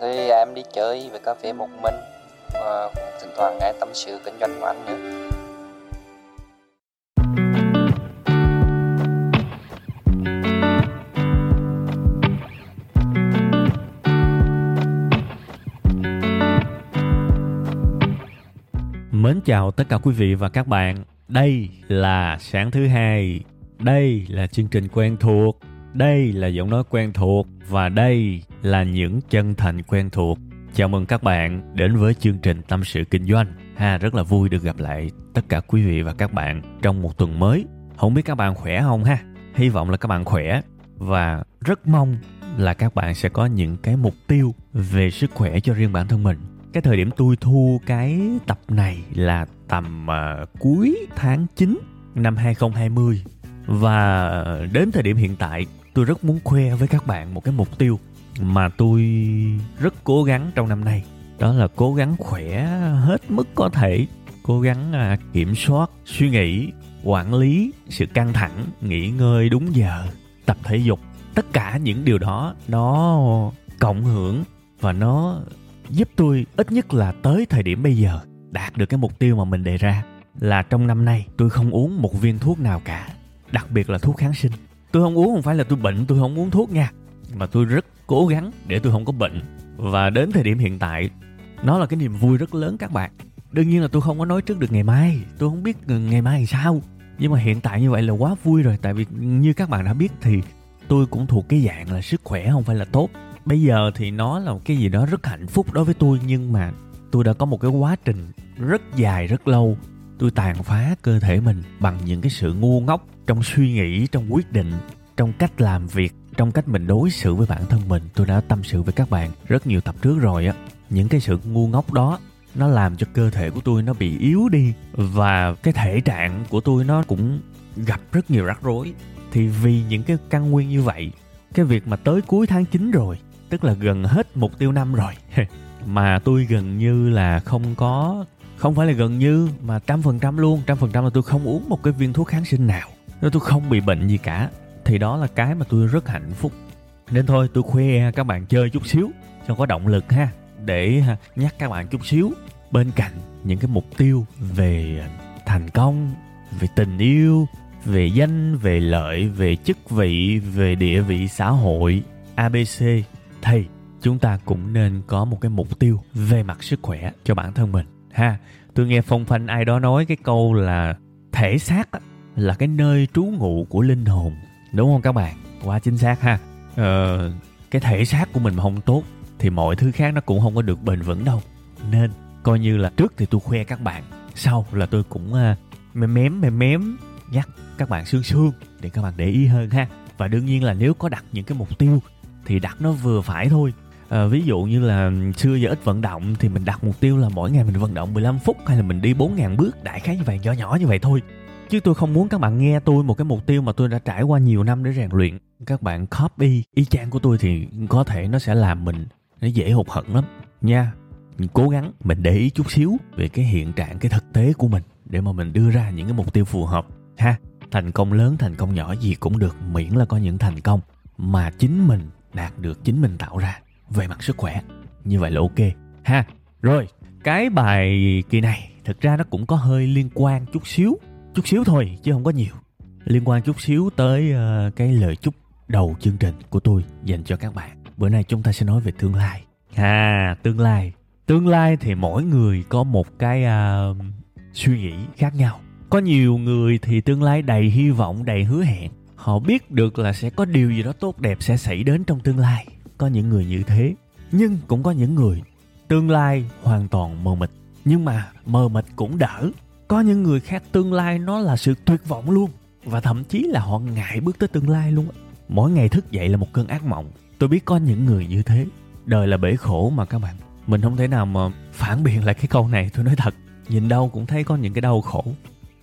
Thì em đi chơi về cà phê một mình và cũng thỉnh thoảng nghe tâm sự kinh doanh của anh nữa. Mến chào tất cả quý vị và các bạn. Đây là sáng thứ hai. Đây là chương trình quen thuộc. Đây là giọng nói quen thuộc và đây là những chân thành quen thuộc. Chào mừng các bạn đến với chương trình Tâm sự kinh doanh. Ha, rất là vui được gặp lại tất cả quý vị và các bạn trong một tuần mới. Không biết các bạn khỏe không ha? Hy vọng là các bạn khỏe và rất mong là các bạn sẽ có những cái mục tiêu về sức khỏe cho riêng bản thân mình cái thời điểm tôi thu cái tập này là tầm uh, cuối tháng 9 năm 2020 và đến thời điểm hiện tại tôi rất muốn khoe với các bạn một cái mục tiêu mà tôi rất cố gắng trong năm nay. Đó là cố gắng khỏe hết mức có thể. Cố gắng à, kiểm soát, suy nghĩ, quản lý sự căng thẳng, nghỉ ngơi đúng giờ, tập thể dục. Tất cả những điều đó, nó cộng hưởng và nó giúp tôi ít nhất là tới thời điểm bây giờ đạt được cái mục tiêu mà mình đề ra. Là trong năm nay, tôi không uống một viên thuốc nào cả, đặc biệt là thuốc kháng sinh tôi không uống không phải là tôi bệnh, tôi không uống thuốc nha. Mà tôi rất cố gắng để tôi không có bệnh. Và đến thời điểm hiện tại, nó là cái niềm vui rất lớn các bạn. Đương nhiên là tôi không có nói trước được ngày mai. Tôi không biết ngày mai thì sao. Nhưng mà hiện tại như vậy là quá vui rồi. Tại vì như các bạn đã biết thì tôi cũng thuộc cái dạng là sức khỏe không phải là tốt. Bây giờ thì nó là một cái gì đó rất hạnh phúc đối với tôi. Nhưng mà tôi đã có một cái quá trình rất dài, rất lâu. Tôi tàn phá cơ thể mình bằng những cái sự ngu ngốc trong suy nghĩ, trong quyết định, trong cách làm việc, trong cách mình đối xử với bản thân mình, tôi đã tâm sự với các bạn rất nhiều tập trước rồi á. Những cái sự ngu ngốc đó, nó làm cho cơ thể của tôi nó bị yếu đi và cái thể trạng của tôi nó cũng gặp rất nhiều rắc rối. Thì vì những cái căn nguyên như vậy, cái việc mà tới cuối tháng 9 rồi, tức là gần hết mục tiêu năm rồi, mà tôi gần như là không có, không phải là gần như, mà trăm phần trăm luôn, trăm phần trăm là tôi không uống một cái viên thuốc kháng sinh nào nếu tôi không bị bệnh gì cả, thì đó là cái mà tôi rất hạnh phúc. Nên thôi, tôi khoe các bạn chơi chút xíu, cho có động lực ha, để à, nhắc các bạn chút xíu. Bên cạnh những cái mục tiêu về thành công, về tình yêu, về danh, về lợi, về chức vị, về địa vị xã hội abc thì chúng ta cũng nên có một cái mục tiêu về mặt sức khỏe cho bản thân mình. Ha, tôi nghe phong phanh ai đó nói cái câu là thể xác là cái nơi trú ngụ của linh hồn đúng không các bạn? Quá chính xác ha. Ờ, cái thể xác của mình mà không tốt thì mọi thứ khác nó cũng không có được bền vững đâu. Nên coi như là trước thì tôi khoe các bạn sau là tôi cũng uh, mém mém mém mém nhắc các bạn sương sương để các bạn để ý hơn ha. Và đương nhiên là nếu có đặt những cái mục tiêu thì đặt nó vừa phải thôi. À, ví dụ như là xưa giờ ít vận động thì mình đặt mục tiêu là mỗi ngày mình vận động 15 phút hay là mình đi 4.000 bước đại khái như vậy nhỏ nhỏ như vậy thôi chứ tôi không muốn các bạn nghe tôi một cái mục tiêu mà tôi đã trải qua nhiều năm để rèn luyện. Các bạn copy y chang của tôi thì có thể nó sẽ làm mình, nó dễ hụt hận lắm. Nha mình cố gắng, mình để ý chút xíu về cái hiện trạng, cái thực tế của mình để mà mình đưa ra những cái mục tiêu phù hợp. Ha, thành công lớn, thành công nhỏ gì cũng được, miễn là có những thành công mà chính mình đạt được, chính mình tạo ra về mặt sức khỏe. Như vậy là ok. Ha, rồi, cái bài kỳ này thực ra nó cũng có hơi liên quan chút xíu chút xíu thôi chứ không có nhiều. Liên quan chút xíu tới uh, cái lời chúc đầu chương trình của tôi dành cho các bạn. Bữa nay chúng ta sẽ nói về tương lai. À tương lai. Tương lai thì mỗi người có một cái uh, suy nghĩ khác nhau. Có nhiều người thì tương lai đầy hy vọng đầy hứa hẹn. Họ biết được là sẽ có điều gì đó tốt đẹp sẽ xảy đến trong tương lai. Có những người như thế. Nhưng cũng có những người tương lai hoàn toàn mờ mịt. Nhưng mà mờ mịt cũng đỡ có những người khác tương lai nó là sự tuyệt vọng luôn. Và thậm chí là họ ngại bước tới tương lai luôn mỗi ngày thức dậy là một cơn ác mộng. Tôi biết có những người như thế. Đời là bể khổ mà các bạn. Mình không thể nào mà phản biện lại cái câu này, tôi nói thật. Nhìn đâu cũng thấy có những cái đau khổ.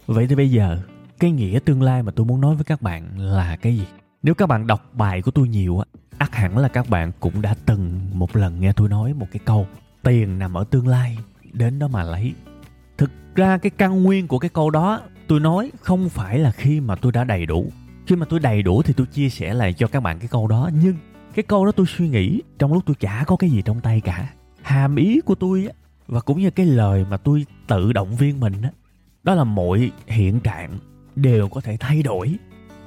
Vậy thì bây giờ, cái nghĩa tương lai mà tôi muốn nói với các bạn là cái gì? Nếu các bạn đọc bài của tôi nhiều á, ắt hẳn là các bạn cũng đã từng một lần nghe tôi nói một cái câu, tiền nằm ở tương lai, đến đó mà lấy thực ra cái căn nguyên của cái câu đó, tôi nói không phải là khi mà tôi đã đầy đủ. Khi mà tôi đầy đủ thì tôi chia sẻ lại cho các bạn cái câu đó. Nhưng cái câu đó tôi suy nghĩ trong lúc tôi chả có cái gì trong tay cả. Hàm ý của tôi á, và cũng như cái lời mà tôi tự động viên mình á, đó là mọi hiện trạng đều có thể thay đổi,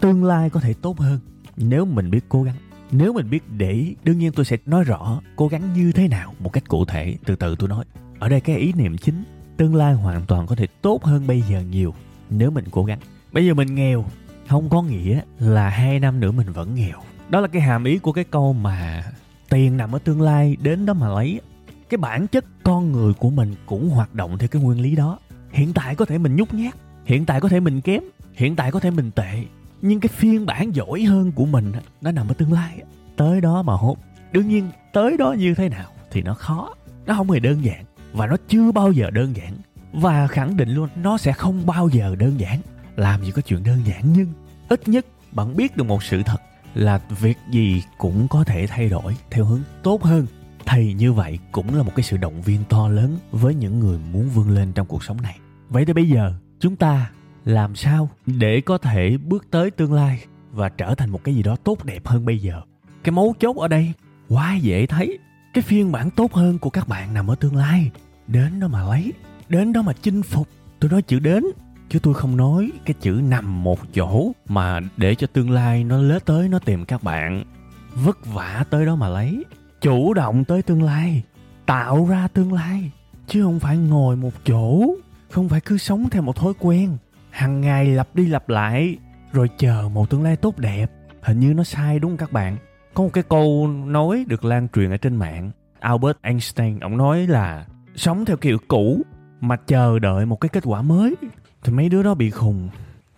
tương lai có thể tốt hơn nếu mình biết cố gắng. Nếu mình biết để ý, đương nhiên tôi sẽ nói rõ cố gắng như thế nào một cách cụ thể. Từ từ tôi nói. Ở đây cái ý niệm chính tương lai hoàn toàn có thể tốt hơn bây giờ nhiều. Nếu mình cố gắng. Bây giờ mình nghèo, không có nghĩa là hai năm nữa mình vẫn nghèo. Đó là cái hàm ý của cái câu mà tiền nằm ở tương lai, đến đó mà lấy. Cái bản chất con người của mình cũng hoạt động theo cái nguyên lý đó. Hiện tại có thể mình nhút nhát, hiện tại có thể mình kém, hiện tại có thể mình tệ. Nhưng cái phiên bản giỏi hơn của mình nó nằm ở tương lai tới đó mà hốt. Đương nhiên, tới đó như thế nào thì nó khó. Nó không hề đơn giản và nó chưa bao giờ đơn giản. Và khẳng định luôn, nó sẽ không bao giờ đơn giản. Làm gì có chuyện đơn giản, nhưng ít nhất bạn biết được một sự thật là việc gì cũng có thể thay đổi theo hướng tốt hơn. Thì như vậy cũng là một cái sự động viên to lớn với những người muốn vươn lên trong cuộc sống này. Vậy thì bây giờ, chúng ta làm sao để có thể bước tới tương lai và trở thành một cái gì đó tốt đẹp hơn bây giờ? Cái mấu chốt ở đây, quá dễ thấy. Cái phiên bản tốt hơn của các bạn nằm ở tương lai đến đó mà lấy, đến đó mà chinh phục. Tôi nói chữ đến, chứ tôi không nói cái chữ nằm một chỗ mà để cho tương lai nó lết tới, nó tìm các bạn. Vất vả tới đó mà lấy, chủ động tới tương lai, tạo ra tương lai. Chứ không phải ngồi một chỗ, không phải cứ sống theo một thói quen. Hàng ngày lặp đi lặp lại, rồi chờ một tương lai tốt đẹp. Hình như nó sai đúng không các bạn? Có một cái câu nói được lan truyền ở trên mạng. Albert einstein, ông nói là sống theo kiểu cũ mà chờ đợi một cái kết quả mới. Thì mấy đứa đó bị khùng.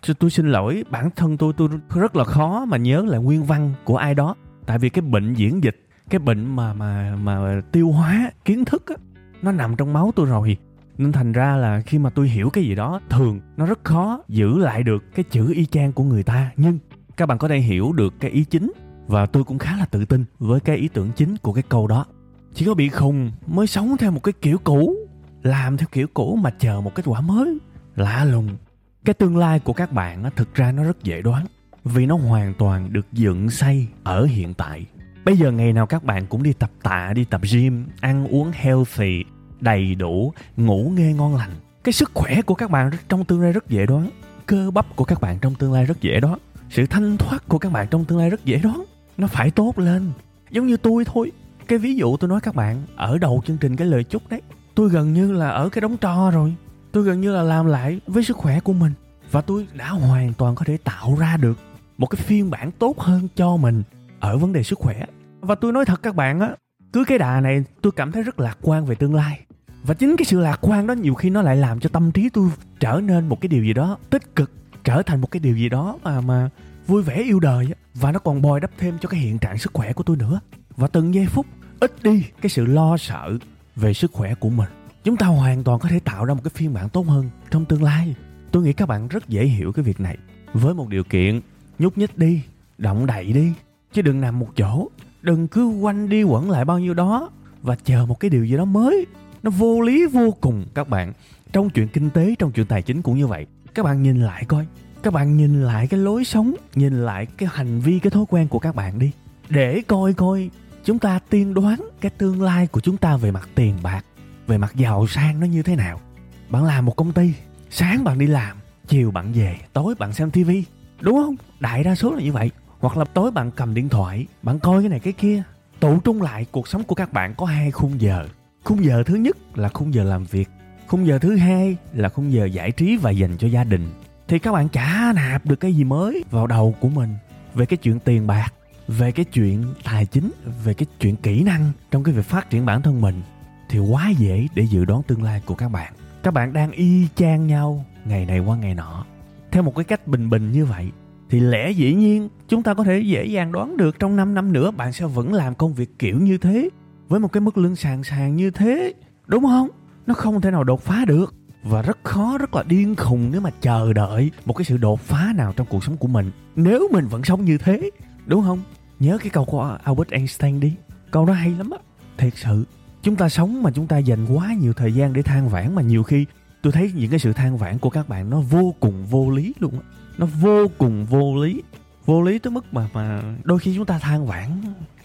Cho tôi xin lỗi, bản thân tôi tôi rất là khó mà nhớ lại nguyên văn của ai đó. Tại vì cái bệnh diễn dịch, cái bệnh mà mà mà tiêu hóa, kiến thức á, nó nằm trong máu tôi rồi. Nên thành ra là khi mà tôi hiểu cái gì đó, thường nó rất khó giữ lại được cái chữ y chang của người ta. Nhưng các bạn có thể hiểu được cái ý chính và tôi cũng khá là tự tin với cái ý tưởng chính của cái câu đó chỉ có bị khùng mới sống theo một cái kiểu cũ làm theo kiểu cũ mà chờ một kết quả mới. Lạ lùng. Cái tương lai của các bạn á, thực ra nó rất dễ đoán vì nó hoàn toàn được dựng xây ở hiện tại. Bây giờ ngày nào các bạn cũng đi tập tạ đi tập gym ăn uống healthy đầy đủ ngủ nghe ngon lành. Cái sức khỏe của các bạn trong tương lai rất dễ đoán. Cơ bắp của các bạn trong tương lai rất dễ đoán. Sự thanh thoát của các bạn trong tương lai rất dễ đoán. Nó phải tốt lên giống như tôi thôi cái ví dụ tôi nói các bạn, ở đầu chương trình cái lời chúc đấy, tôi gần như là ở cái đống tro rồi. Tôi gần như là làm lại với sức khỏe của mình. Và tôi đã hoàn toàn có thể tạo ra được một cái phiên bản tốt hơn cho mình ở vấn đề sức khỏe. Và tôi nói thật các bạn á, cứ cái đà này tôi cảm thấy rất lạc quan về tương lai. Và chính cái sự lạc quan đó nhiều khi nó lại làm cho tâm trí tôi trở nên một cái điều gì đó tích cực, trở thành một cái điều gì đó mà mà vui vẻ yêu đời và nó còn bồi đắp thêm cho cái hiện trạng sức khỏe của tôi nữa và từng giây phút, ít đi cái sự lo sợ về sức khỏe của mình. Chúng ta hoàn toàn có thể tạo ra một cái phiên bản tốt hơn trong tương lai. Tôi nghĩ các bạn rất dễ hiểu cái việc này. Với một điều kiện, nhúc nhích đi, động đậy đi, chứ đừng nằm một chỗ. Đừng cứ quanh đi quẩn lại bao nhiêu đó và chờ một cái điều gì đó mới. Nó vô lý, vô cùng, các bạn. Trong chuyện kinh tế, trong chuyện tài chính cũng như vậy. Các bạn nhìn lại coi. Các bạn nhìn lại cái lối sống, nhìn lại cái hành vi, cái thói quen của các bạn đi. Để coi coi chúng ta tiên đoán cái tương lai của chúng ta về mặt tiền bạc, về mặt giàu sang nó như thế nào. Bạn làm một công ty, sáng bạn đi làm, chiều bạn về, tối bạn xem tivi đúng không? Đại đa số là như vậy. Hoặc là tối bạn cầm điện thoại, bạn coi cái này cái kia, tụ trung lại cuộc sống của các bạn có hai khung giờ. Khung giờ thứ nhất là khung giờ làm việc, khung giờ thứ hai là khung giờ giải trí và dành cho gia đình. Thì các bạn chả nạp được cái gì mới vào đầu của mình về cái chuyện tiền bạc về cái chuyện tài chính, về cái chuyện kỹ năng trong cái việc phát triển bản thân mình thì quá dễ để dự đoán tương lai của các bạn. Các bạn đang y chang nhau ngày này qua ngày nọ. Theo một cái cách bình bình như vậy thì lẽ dĩ nhiên chúng ta có thể dễ dàng đoán được trong 5 năm nữa bạn sẽ vẫn làm công việc kiểu như thế, với một cái mức lương sàn sàn như thế, đúng không? Nó không thể nào đột phá được. Và rất khó, rất là điên khùng nếu mà chờ đợi một cái sự đột phá nào trong cuộc sống của mình. Nếu mình vẫn sống như thế, đúng không? Nhớ cái câu của Albert Einstein đi. Câu đó hay lắm á. Thiệt sự, chúng ta sống mà chúng ta dành quá nhiều thời gian để than vãn mà nhiều khi tôi thấy những cái sự than vãn của các bạn nó vô cùng vô lý luôn á. Nó vô cùng vô lý. Vô lý tới mức mà mà đôi khi chúng ta than vãn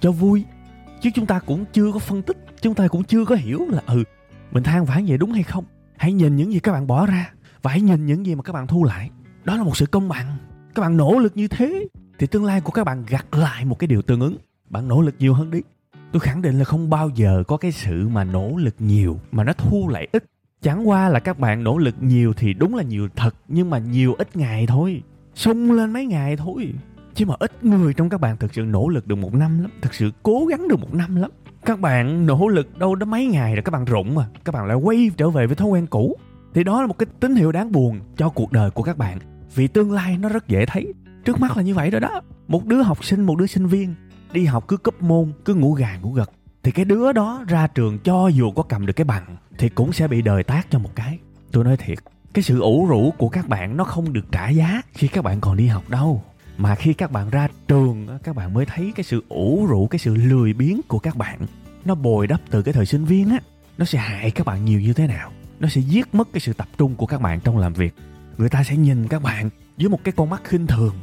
cho vui, chứ chúng ta cũng chưa có phân tích, chúng ta cũng chưa có hiểu là ừ mình than vãn vậy đúng hay không? Hãy nhìn những gì các bạn bỏ ra và hãy nhìn những gì mà các bạn thu lại. Đó là một sự công bằng. Các bạn nỗ lực như thế thì tương lai của các bạn gặt lại một cái điều tương ứng. Bạn nỗ lực nhiều hơn đi. Tôi khẳng định là không bao giờ có cái sự mà nỗ lực nhiều mà nó thu lại ít. Chẳng qua là các bạn nỗ lực nhiều thì đúng là nhiều thật, nhưng mà nhiều ít ngày thôi. Sung lên mấy ngày thôi. Chứ mà ít người trong các bạn thực sự nỗ lực được một năm lắm, thực sự cố gắng được một năm lắm. Các bạn nỗ lực đâu đó mấy ngày rồi các bạn rụng mà. Các bạn lại quay trở về với thói quen cũ. Thì đó là một cái tín hiệu đáng buồn cho cuộc đời của các bạn. Vì tương lai nó rất dễ thấy trước mắt là như vậy rồi đó. Một đứa học sinh, một đứa sinh viên đi học cứ cấp môn, cứ ngủ gà, ngủ gật. Thì cái đứa đó ra trường cho dù có cầm được cái bằng thì cũng sẽ bị đời tác cho một cái. Tôi nói thiệt, cái sự ủ rũ của các bạn nó không được trả giá khi các bạn còn đi học đâu. Mà khi các bạn ra trường các bạn mới thấy cái sự ủ rũ, cái sự lười biếng của các bạn nó bồi đắp từ cái thời sinh viên á, nó sẽ hại các bạn nhiều như thế nào. Nó sẽ giết mất cái sự tập trung của các bạn trong làm việc. Người ta sẽ nhìn các bạn với một cái con mắt khinh thường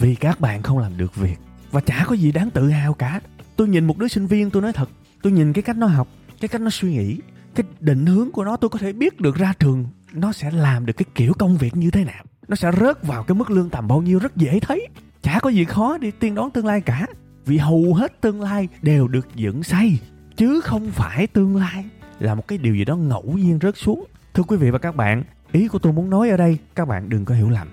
vì các bạn không làm được việc. Và chả có gì đáng tự hào cả. Tôi nhìn một đứa sinh viên, tôi nói thật. Tôi nhìn cái cách nó học, cái cách nó suy nghĩ, cái định hướng của nó, tôi có thể biết được ra trường nó sẽ làm được cái kiểu công việc như thế nào. Nó sẽ rớt vào cái mức lương tầm bao nhiêu rất dễ thấy. Chả có gì khó để tiên đoán tương lai cả. Vì hầu hết tương lai đều được dựng xây, chứ không phải tương lai là một cái điều gì đó ngẫu nhiên rớt xuống. Thưa quý vị và các bạn, ý của tôi muốn nói ở đây, các bạn đừng có hiểu lầm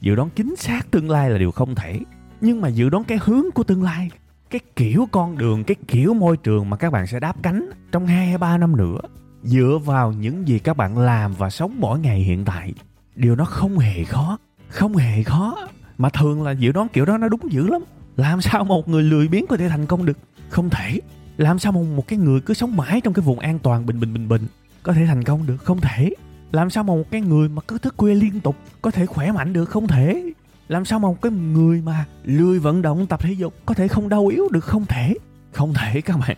dự đoán chính xác tương lai là điều không thể. Nhưng mà dự đoán cái hướng của tương lai cái kiểu con đường cái kiểu môi trường mà các bạn sẽ đáp cánh trong hai hay ba năm nữa dựa vào những gì các bạn làm và sống mỗi ngày hiện tại điều nó không hề khó không hề khó. Mà thường là dự đoán kiểu đó nó đúng dữ lắm. Làm sao một người lười biếng có thể thành công được? Không thể. Làm sao một, một cái người cứ sống mãi trong cái vùng an toàn bình bình bình bình có thể thành công được? Không thể làm sao mà một cái người mà cứ thức khuya liên tục có thể khỏe mạnh được không thể? Làm sao mà một cái người mà lười vận động tập thể dục có thể không đau yếu được không thể? Không thể các bạn.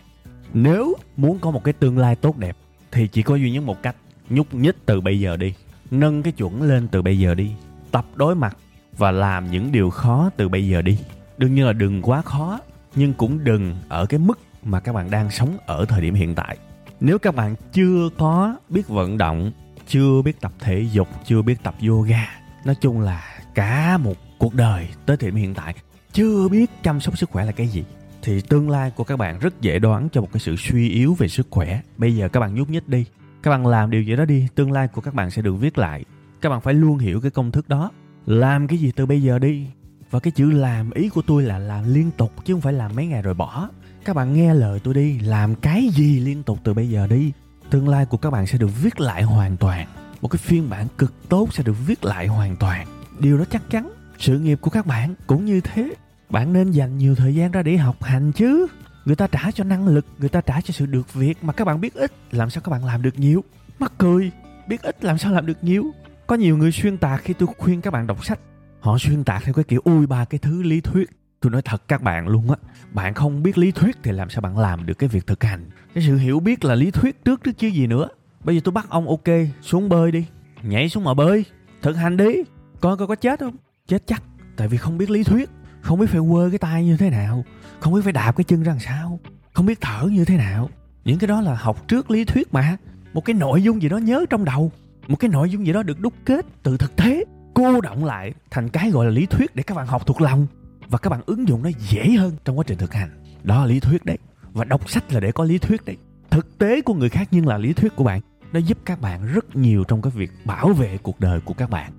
Nếu muốn có một cái tương lai tốt đẹp, thì chỉ có duy nhất một cách, nhúc nhích từ bây giờ đi. Nâng cái chuẩn lên từ bây giờ đi. Tập đối mặt và làm những điều khó từ bây giờ đi. Đương nhiên là đừng quá khó, nhưng cũng đừng ở cái mức mà các bạn đang sống ở thời điểm hiện tại. Nếu các bạn chưa có biết vận động chưa biết tập thể dục, chưa biết tập yoga. Nói chung là cả một cuộc đời tới thời điểm hiện tại, chưa biết chăm sóc sức khỏe là cái gì. Thì tương lai của các bạn rất dễ đoán cho một cái sự suy yếu về sức khỏe. Bây giờ các bạn nhúc nhích đi. Các bạn làm điều gì đó đi, tương lai của các bạn sẽ được viết lại. Các bạn phải luôn hiểu cái công thức đó. Làm cái gì từ bây giờ đi. Và cái chữ làm, ý của tôi là làm liên tục chứ không phải làm mấy ngày rồi bỏ. Các bạn nghe lời tôi đi, làm cái gì liên tục từ bây giờ đi tương lai của các bạn sẽ được viết lại hoàn toàn. Một cái phiên bản cực tốt sẽ được viết lại hoàn toàn. Điều đó chắc chắn. Sự nghiệp của các bạn cũng như thế. Bạn nên dành nhiều thời gian ra để học hành chứ. Người ta trả cho năng lực, người ta trả cho sự được việc mà các bạn biết ít. Làm sao các bạn làm được nhiều? Mắc cười. Biết ít làm sao làm được nhiều? Có nhiều người xuyên tạc khi tôi khuyên các bạn đọc sách. Họ xuyên tạc theo cái kiểu, ui ba cái thứ lý thuyết tôi nói thật các bạn luôn á, bạn không biết lý thuyết thì làm sao bạn làm được cái việc thực hành. Cái sự hiểu biết là lý thuyết trước trước chứ gì nữa. Bây giờ tôi bắt ông ok, xuống bơi đi. Nhảy xuống mà bơi, thực hành đi. Coi coi có chết không? Chết chắc, tại vì không biết lý thuyết, không biết phải quơ cái tay như thế nào, không biết phải đạp cái chân ra làm sao, không biết thở như thế nào. Những cái đó là học trước lý thuyết mà. Một cái nội dung gì đó nhớ trong đầu, một cái nội dung gì đó được đúc kết từ thực tế, cô động lại thành cái gọi là lý thuyết để các bạn học thuộc lòng và các bạn ứng dụng nó dễ hơn trong quá trình thực hành. Đó là lý thuyết đấy. Và đọc sách là để có lý thuyết đấy. Thực tế của người khác nhưng là lý thuyết của bạn. Nó giúp các bạn rất nhiều trong cái việc bảo vệ cuộc đời của các bạn.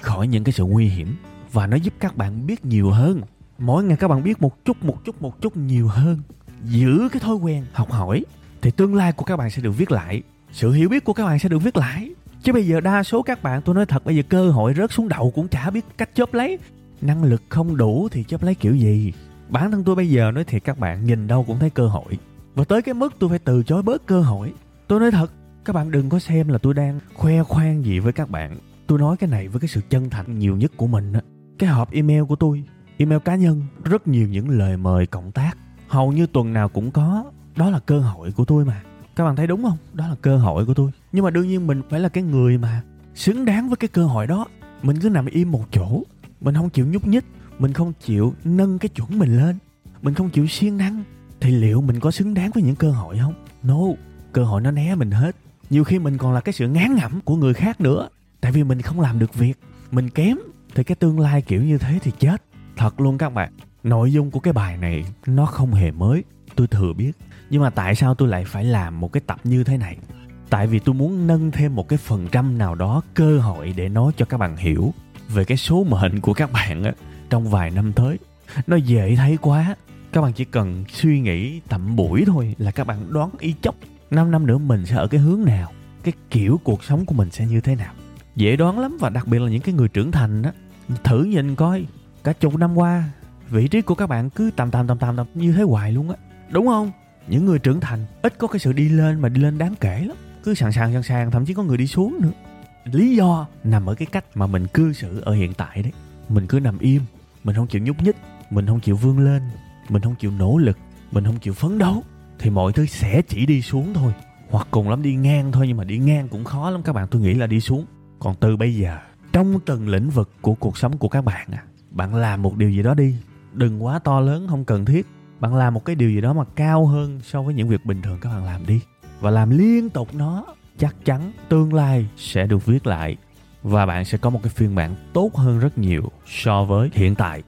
Khỏi những cái sự nguy hiểm. Và nó giúp các bạn biết nhiều hơn. Mỗi ngày các bạn biết một chút một chút một chút nhiều hơn. Giữ cái thói quen học hỏi, thì tương lai của các bạn sẽ được viết lại. Sự hiểu biết của các bạn sẽ được viết lại. Chứ bây giờ đa số các bạn, tôi nói thật, bây giờ cơ hội rớt xuống đầu cũng chả biết cách chớp lấy năng lực không đủ thì chấp lấy kiểu gì? Bản thân tôi bây giờ nói thiệt các bạn, nhìn đâu cũng thấy cơ hội. Và tới cái mức tôi phải từ chối bớt cơ hội. Tôi nói thật, các bạn đừng có xem là tôi đang khoe khoang gì với các bạn. Tôi nói cái này với cái sự chân thành nhiều nhất của mình á. Cái hộp email của tôi, email cá nhân, rất nhiều những lời mời cộng tác. Hầu như tuần nào cũng có. Đó là cơ hội của tôi mà. Các bạn thấy đúng không? Đó là cơ hội của tôi. Nhưng mà đương nhiên mình phải là cái người mà xứng đáng với cái cơ hội đó. Mình cứ nằm im một chỗ mình không chịu nhúc nhích, mình không chịu nâng cái chuẩn mình lên. Mình không chịu siêng năng. Thì liệu mình có xứng đáng với những cơ hội không? No, cơ hội nó né mình hết. Nhiều khi mình còn là cái sự ngán ngẩm của người khác nữa. Tại vì mình không làm được việc. Mình kém. Thì cái tương lai kiểu như thế thì chết. Thật luôn các bạn. Nội dung của cái bài này nó không hề mới. Tôi thừa biết. Nhưng mà tại sao tôi lại phải làm một cái tập như thế này? Tại vì tôi muốn nâng thêm một cái phần trăm nào đó cơ hội để nói cho các bạn hiểu về cái số mệnh của các bạn á, trong vài năm tới. Nó dễ thấy quá. Các bạn chỉ cần suy nghĩ tầm buổi thôi là các bạn đoán y chốc 5 năm nữa mình sẽ ở cái hướng nào? Cái kiểu cuộc sống của mình sẽ như thế nào? Dễ đoán lắm và đặc biệt là những cái người trưởng thành á. Thử nhìn coi, cả chục năm qua, vị trí của các bạn cứ tầm tầm tầm tầm tầm như thế hoài luôn á. Đúng không? Những người trưởng thành ít có cái sự đi lên mà đi lên đáng kể lắm. Cứ sàn sàng sàn sàng, thậm chí có người đi xuống nữa lý do nằm ở cái cách mà mình cư xử ở hiện tại đấy. Mình cứ nằm im, mình không chịu nhúc nhích, mình không chịu vươn lên, mình không chịu nỗ lực, mình không chịu phấn đấu thì mọi thứ sẽ chỉ đi xuống thôi. Hoặc cùng lắm đi ngang thôi, nhưng mà đi ngang cũng khó lắm các bạn. Tôi nghĩ là đi xuống. Còn từ bây giờ, trong từng lĩnh vực của cuộc sống của các bạn à bạn làm một điều gì đó đi. Đừng quá to lớn, không cần thiết. Bạn làm một cái điều gì đó mà cao hơn so với những việc bình thường các bạn làm đi. Và làm liên tục nó chắc chắn tương lai sẽ được viết lại và bạn sẽ có một cái phiên bản tốt hơn rất nhiều so với hiện tại.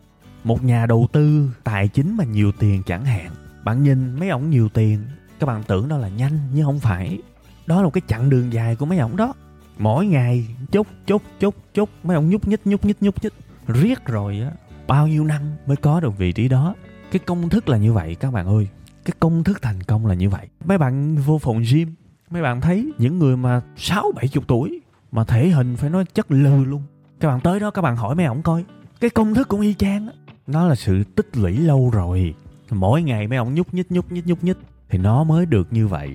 Một nhà đầu tư tài chính mà nhiều tiền chẳng hạn. Bạn nhìn mấy ổng nhiều tiền, các bạn tưởng đó là nhanh, nhưng không phải. Đó là một cái chặng đường dài của mấy ổng đó. Mỗi ngày chút chút chút chút mấy ông nhúc nhích nhúc nhích nhúc nhích. Riết rồi á, bao nhiêu năm mới có được vị trí đó? Cái công thức là như vậy, các bạn ơi. Cái công thức thành công là như vậy. Mấy bạn vô phòng gym mấy bạn thấy những người mà sáu bảy chục tuổi mà thể hình phải nói chất lừ luôn. Các bạn tới đó các bạn hỏi mấy ổng coi, cái công thức cũng y chang đó. nó là sự tích lũy lâu rồi. Mỗi ngày mấy ổng nhúc nhích nhúc nhích nhúc nhích, thì nó mới được như vậy.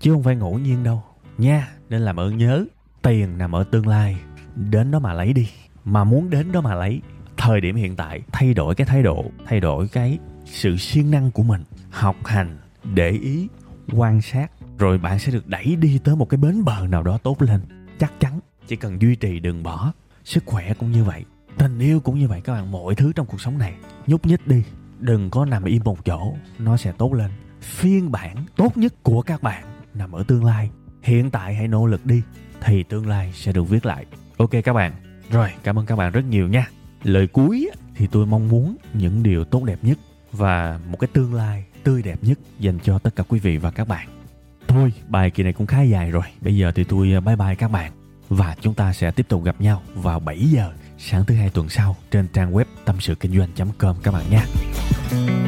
Chứ không phải ngẫu nhiên đâu. Nha, nên làm ơn nhớ, tiền nằm ở tương lai, đến đó mà lấy đi. Mà muốn đến đó mà lấy, thời điểm hiện tại, thay đổi cái thái độ, thay đổi cái sự siêng năng của mình. Học hành, để ý, quan sát rồi bạn sẽ được đẩy đi tới một cái bến bờ nào đó tốt lên. Chắc chắn chỉ cần duy trì đừng bỏ, sức khỏe cũng như vậy, tình yêu cũng như vậy, các bạn, mọi thứ trong cuộc sống này, nhúc nhích đi. Đừng có nằm im một chỗ, nó sẽ tốt lên. Phiên bản tốt nhất của các bạn nằm ở tương lai. Hiện tại hãy nỗ lực đi, thì tương lai sẽ được viết lại. Ok các bạn. Rồi, cảm ơn các bạn rất nhiều nha. Lời cuối thì tôi mong muốn những điều tốt đẹp nhất và một cái tương lai tươi đẹp nhất dành cho tất cả quý vị và các bạn thôi, bài kỳ này cũng khá dài rồi bây giờ thì tôi à, bye bye các bạn và chúng ta sẽ tiếp tục gặp nhau vào 7 giờ sáng thứ hai tuần sau trên trang web tâm sự kinh doanh.com các bạn nha. Từ